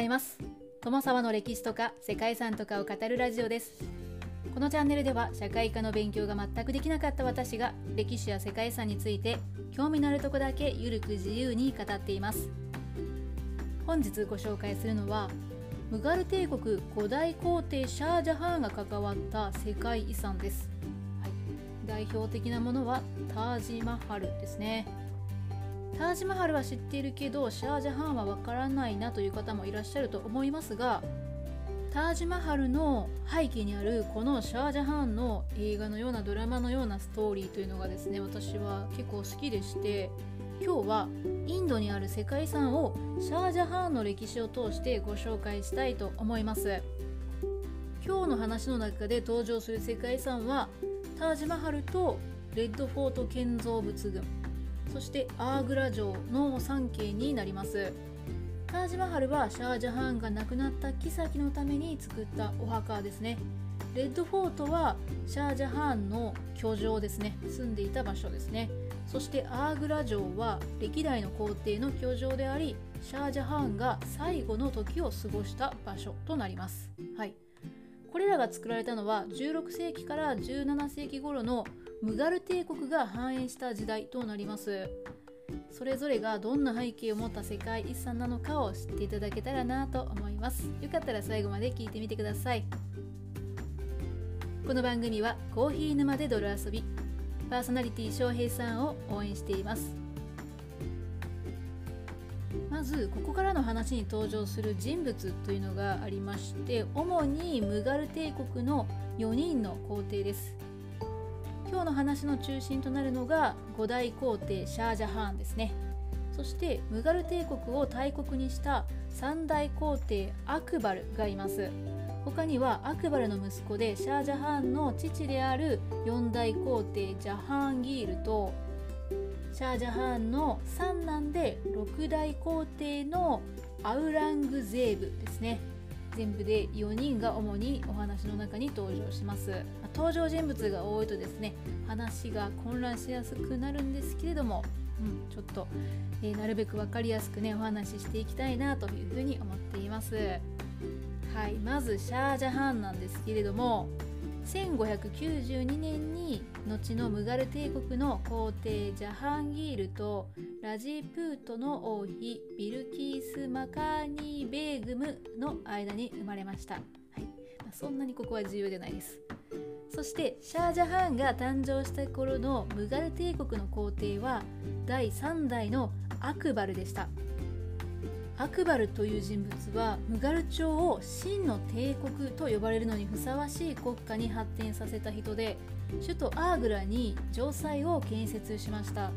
ざいます。友沢の歴史とか世界遺産とかを語るラジオです。このチャンネルでは社会科の勉強が全くできなかった私が歴史や世界遺産について興味のあるとこだけゆるく自由に語っています。本日ご紹介するのはムガル帝国古代皇帝シャージャハーンが関わった世界遺産です、はい、代表的なものはタージマハルですね。タージマハルは知っているけどシャージャハンはわからないなという方もいらっしゃると思いますがタージマハルの背景にあるこのシャージャハンの映画のようなドラマのようなストーリーというのがですね私は結構好きでして今日はインドにある世界遺産をシャージャハンの歴史を通してご紹介したいと思います。今日の話の中で登場する世界遺産はタージマハルとレッドフォート建造物群。そしてアーグラ城の3景になります。タージマハルはシャージャハーンが亡くなった妃のために作ったお墓ですね。レッドフォートはシャージャハーンの居城ですね。住んでいた場所ですね。そしてアーグラ城は歴代の皇帝の居城でありシャージャハーンが最後の時を過ごした場所となります。はい。れらが作られたのは16世紀から17世紀頃のムガル帝国が繁栄した時代となります。それぞれがどんな背景を持った世界遺産なのかを知っていただけたらなと思います。よかったら最後まで聞いてみてください。この番組はコーヒー沼で泥遊びパーソナリティ翔平さんを応援しています。ずここからの話に登場する人物というのがありまして主にムガル帝国の4人の皇帝です。今日の話の中心となるのが五大皇帝シャージャハーンですね。そしてムガル帝国を大国にした三大皇帝アクバルがいます。他にはアクバルの息子でシャージャハーンの父である四大皇帝ジャハーンギールとシャージャハーンの三男で六大皇帝のアウラングゼーブですね。全部で4人が主にお話の中に登場します。登場人物が多いとですね話が混乱しやすくなるんですけれども、うん、ちょっと、えー、なるべく分かりやすくねお話ししていきたいなというふうに思っています。はいまずシャージャハーンなんですけれども1592年に後のムガル帝国の皇帝ジャハンギールとラジプートの王妃ビルキース・マカーニー・ベーグムの間に生まれました、はい。ま、そんなにここは重要でないです。そしてシャージャハンが誕生した頃のムガル帝国の皇帝は第3代のアクバルでした。アクバルという人物はムガル朝を真の帝国と呼ばれるのにふさわしい国家に発展させた人で首都アーグラに城塞を建設しました。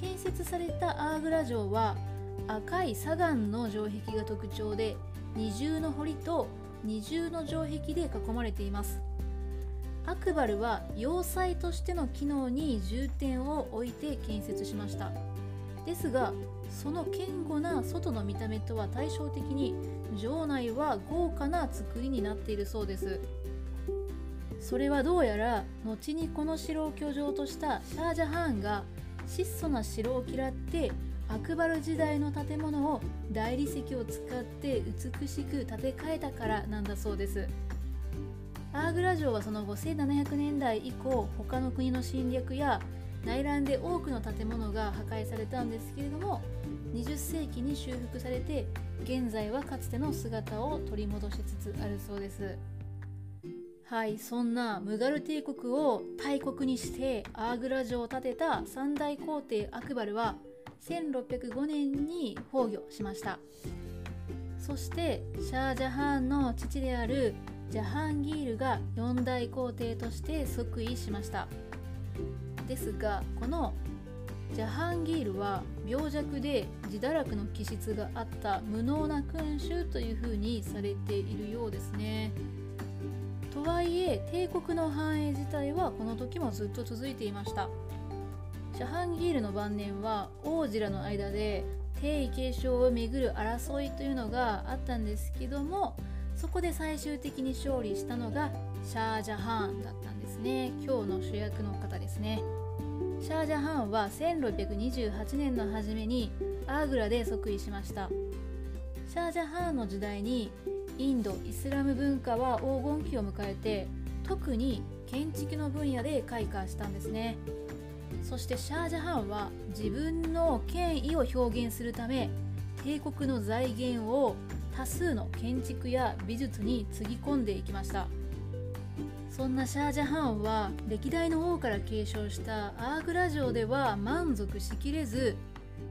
建設されたアーグラ城は赤い砂岩の城壁が特徴で二重の堀と二重の城壁で囲まれています。アクバルは要塞としての機能に重点を置いて建設しました。ですがその堅固な外の見た目とは対照的に城内は豪華な造りになっているそうです。それはどうやら後にこの城を居城としたシャージャハーンが質素な城を嫌ってアクバル時代の建物を大理石を使って美しく建て替えたからなんだそうです。アーグラ城はその後1700年代以降他の国の侵略や内乱で多くの建物が破壊されたんですけれども20世紀に修復されて現在はかつての姿を取り戻しつつあるそうです。はいそんなムガル帝国を大国にしてアーグラ城を建てた三大皇帝アクバルは1605年に崩御しました。そしてシャージャハーンの父であるジャハンギールが四大皇帝として即位しました。ですがこのジャハンギールは病弱で自堕落の気質があった無能な君主というふうにされているようですね。とはいえ帝国の繁栄自体はこの時もずっと続いていました。ジャハンギールの晩年は王子らの間で帝位継承をめぐる争いというのがあったんですけどもそこで最終的に勝利したのがシャージャハーンだったんですね。今日の主役の方ですね。シャージャハーンは1628年の初めにアーグラで即位しました。シャージャハーンの時代にインドイスラム文化は黄金期を迎えて特に建築の分野で開花したんですね。そしてシャージャハンは自分の権威を表現するため帝国の財源を多数の建築や美術につぎ込んでいきました。そんなシャージャハンは歴代の王から継承したアーグラ城では満足しきれず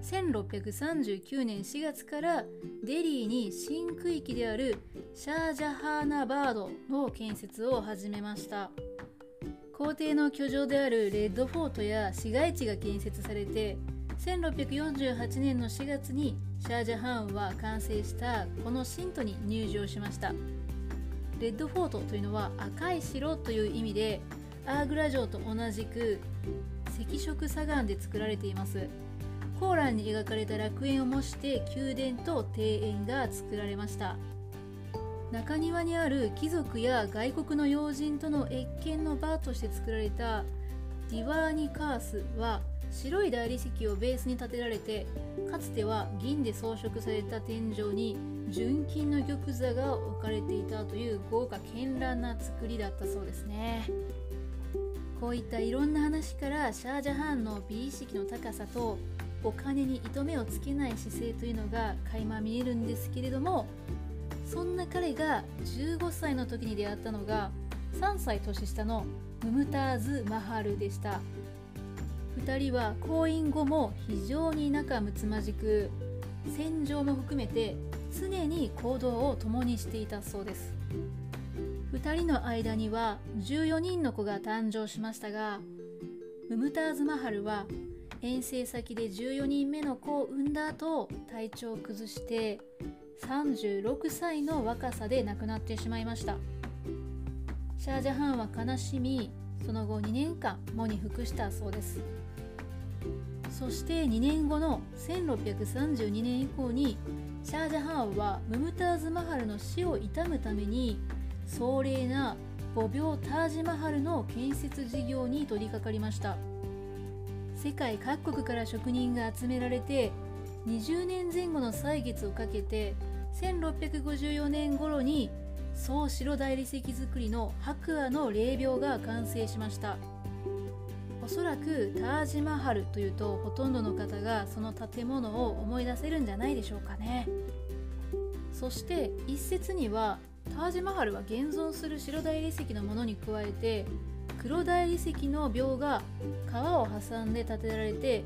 1639年4月からデリーに新区域であるシャージャハーナバードの建設を始めました。皇帝の居城であるレッドフォートや市街地が建設されて1648年の4月にシャージャハーンは完成したこの信徒に入場しました。レッドフォートというのは赤い城という意味でアーグラ城と同じく赤色砂岩で作られています。コーランに描かれた楽園を模して宮殿と庭園が作られました。中庭にある貴族や外国の要人との謁見の場として作られたディワーニカースは白い大理石をベースに建てられてかつては銀で装飾された天井に純金の玉座が置かれていたという豪華絢爛な作りだったそうですね。こういったいろんな話からシャージャハンの美意識の高さとお金に糸目をつけない姿勢というのが垣間見えるんですけれどもそんな彼が15歳の時に出会ったのが3歳年下のムムターズ・マハルでした。2人は婚姻後も非常に仲睦まじく戦場も含めて常に行動を共にしていたそうです。2人の間には14人の子が誕生しましたがムムターズ・マハルは遠征先で14人目の子を産んだ後体調を崩して36歳の若さで亡くなってしまいました。シャージャハンは悲しみその後2年間喪に服したそうです。そして2年後の1632年以降にシャージャハーンはムムターズ・マハルの死を悼むために壮麗な母廟タージマハルの建設事業に取り掛かりました。世界各国から職人が集められて20年前後の歳月をかけて1654年頃に総白大理石造りの白亜の霊廟が完成しました。おそらくタージマハルというとほとんどの方がその建物を思い出せるんじゃないでしょうかね。そして一説にはタージマハルは現存する白大理石のものに加えて黒大理石の廟が川を挟んで建てられて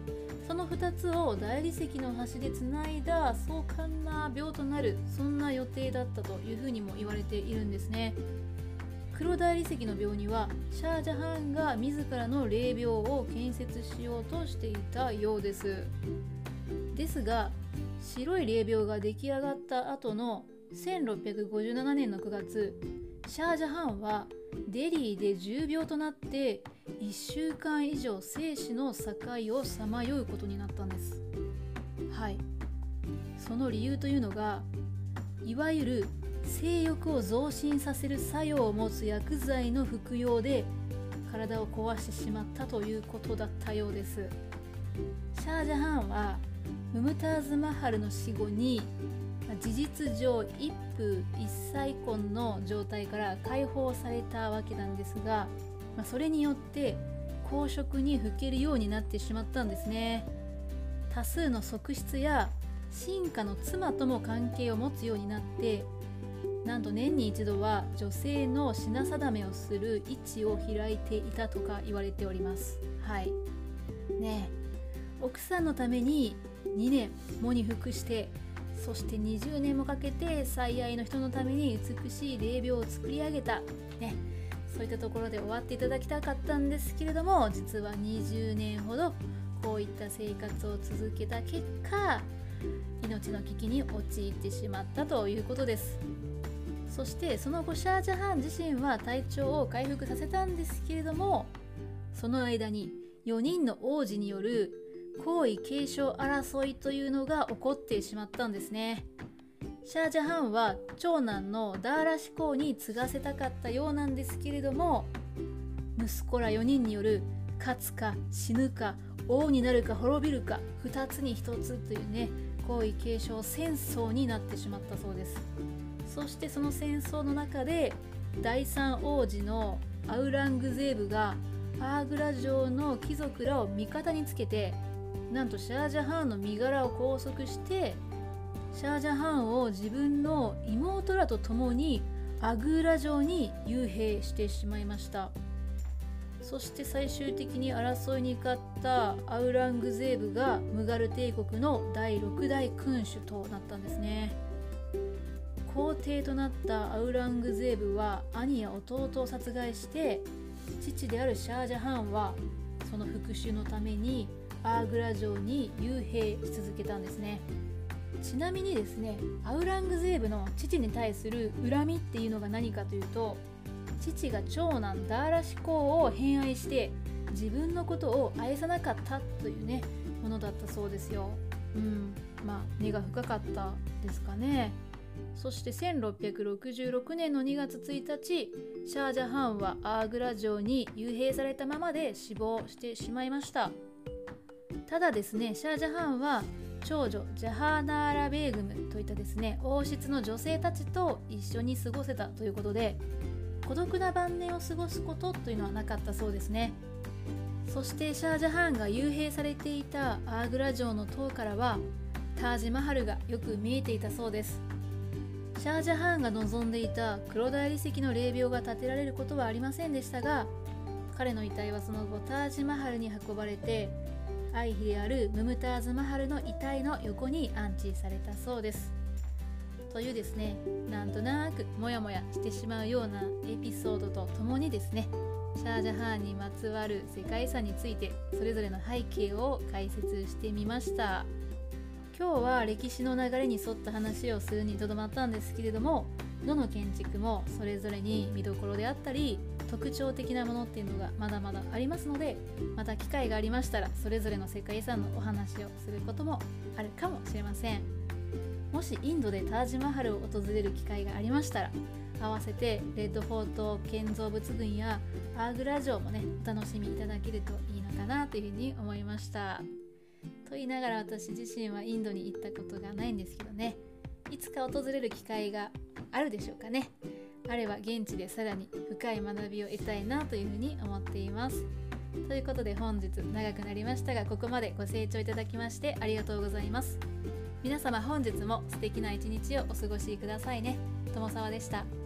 その2つを大理石の端でつないだ壮観な廟となるそんな予定だったというふうにも言われているんですね。黒大理石の廟にはシャージャハンが自らの霊廟を建設しようとしていたようです。ですが白い霊廟が出来上がった後の1657年の9月シャージャハンはデリーで重病となって1週間以上生死の境をさまようことになったんです。はい。その理由というのがいわゆる性欲を増進させる作用を持つ薬剤の服用で体を壊してしまったということだったようです。シャージャハンはムムターズ・マハルの死後に事実上一夫一妻婚の状態から解放されたわけなんですが、まあ、それによって公職にふけるようになってしまったんですね。多数の側室や進化の妻とも関係を持つようになってなんと年に一度は女性の品定めをする位置を開いていたとか言われております。はい。ね奥さんのために2年喪に服してそして20年もかけて最愛の人のために美しい霊廟を作り上げた。ね。そういったところで終わっていただきたかったんですけれども実は20年ほどこういった生活を続けた結果命の危機に陥ってしまったということですそしてその後シャージャハン自身は体調を回復させたんですけれどもその間に4人の王子による皇位継承争いというのが起こってしまったんですね。シャージャハンは長男のダーラシ公に継がせたかったようなんですけれども息子ら4人による勝つか死ぬか王になるか滅びるか2つに1つというね皇位継承戦争になってしまったそうです。そしてその戦争の中で第三王子のアウラングゼーブがアーグラ城の貴族らを味方につけてなんとシャージャハンの身柄を拘束してシャージャハンを自分の妹らと共にアグーラ城に幽閉してしまいました。そして最終的に争いに勝ったアウラングゼーブがムガル帝国の第6代君主となったんですね。皇帝となったアウラングゼーブは兄や弟を殺害して父であるシャージャハンはその復讐のためにアーグラ城に幽閉し続けたんですね。ちなみにですねアウラングゼーブの父に対する恨みっていうのが何かというと父が長男ダーラシ公を偏愛して自分のことを愛さなかったというねものだったそうですよ。うん。まあ根が深かったですかね。そして1666年の2月1日シャージャハンはアーグラ城に幽閉されたままで死亡してしまいました。ただですねシャージャハンは長女ジャハーナーラ・ベーグムといったですね王室の女性たちと一緒に過ごせたということで孤独な晩年を過ごすことというのはなかったそうですね。そしてシャージャハンが幽閉されていたアーグラ城の塔からはタージマハルがよく見えていたそうです。シャージャハーンが望んでいた黒大理石の霊廟が建てられることはありませんでしたが彼の遺体はその後タージマハルに運ばれて愛妃であるムムターズ・マハルの遺体の横に安置されたそうです。というですねなんとなくモヤモヤしてしまうようなエピソードとともにですねシャージャハーンにまつわる世界遺産についてそれぞれの背景を解説してみました。今日は歴史の流れに沿った話をするにとどまったんですけれどもどの建築もそれぞれに見どころであったり特徴的なものっていうのがまだまだありますのでまた機会がありましたらそれぞれの世界遺産のお話をすることもあるかもしれません。もしインドでタージマハルを訪れる機会がありましたら合わせてレッドフォート建造物群やアーグラ城もねお楽しみいただけるといいのかなというふうに思いました。と言いながら私自身はインドに行ったことがないんですけどね。いつか訪れる機会があるでしょうかね。あれば現地でさらに深い学びを得たいなというふうに思っています。ということで本日長くなりましたがここまでご清聴いただきましてありがとうございます。皆様本日も素敵な一日をお過ごしくださいね。友沢でした。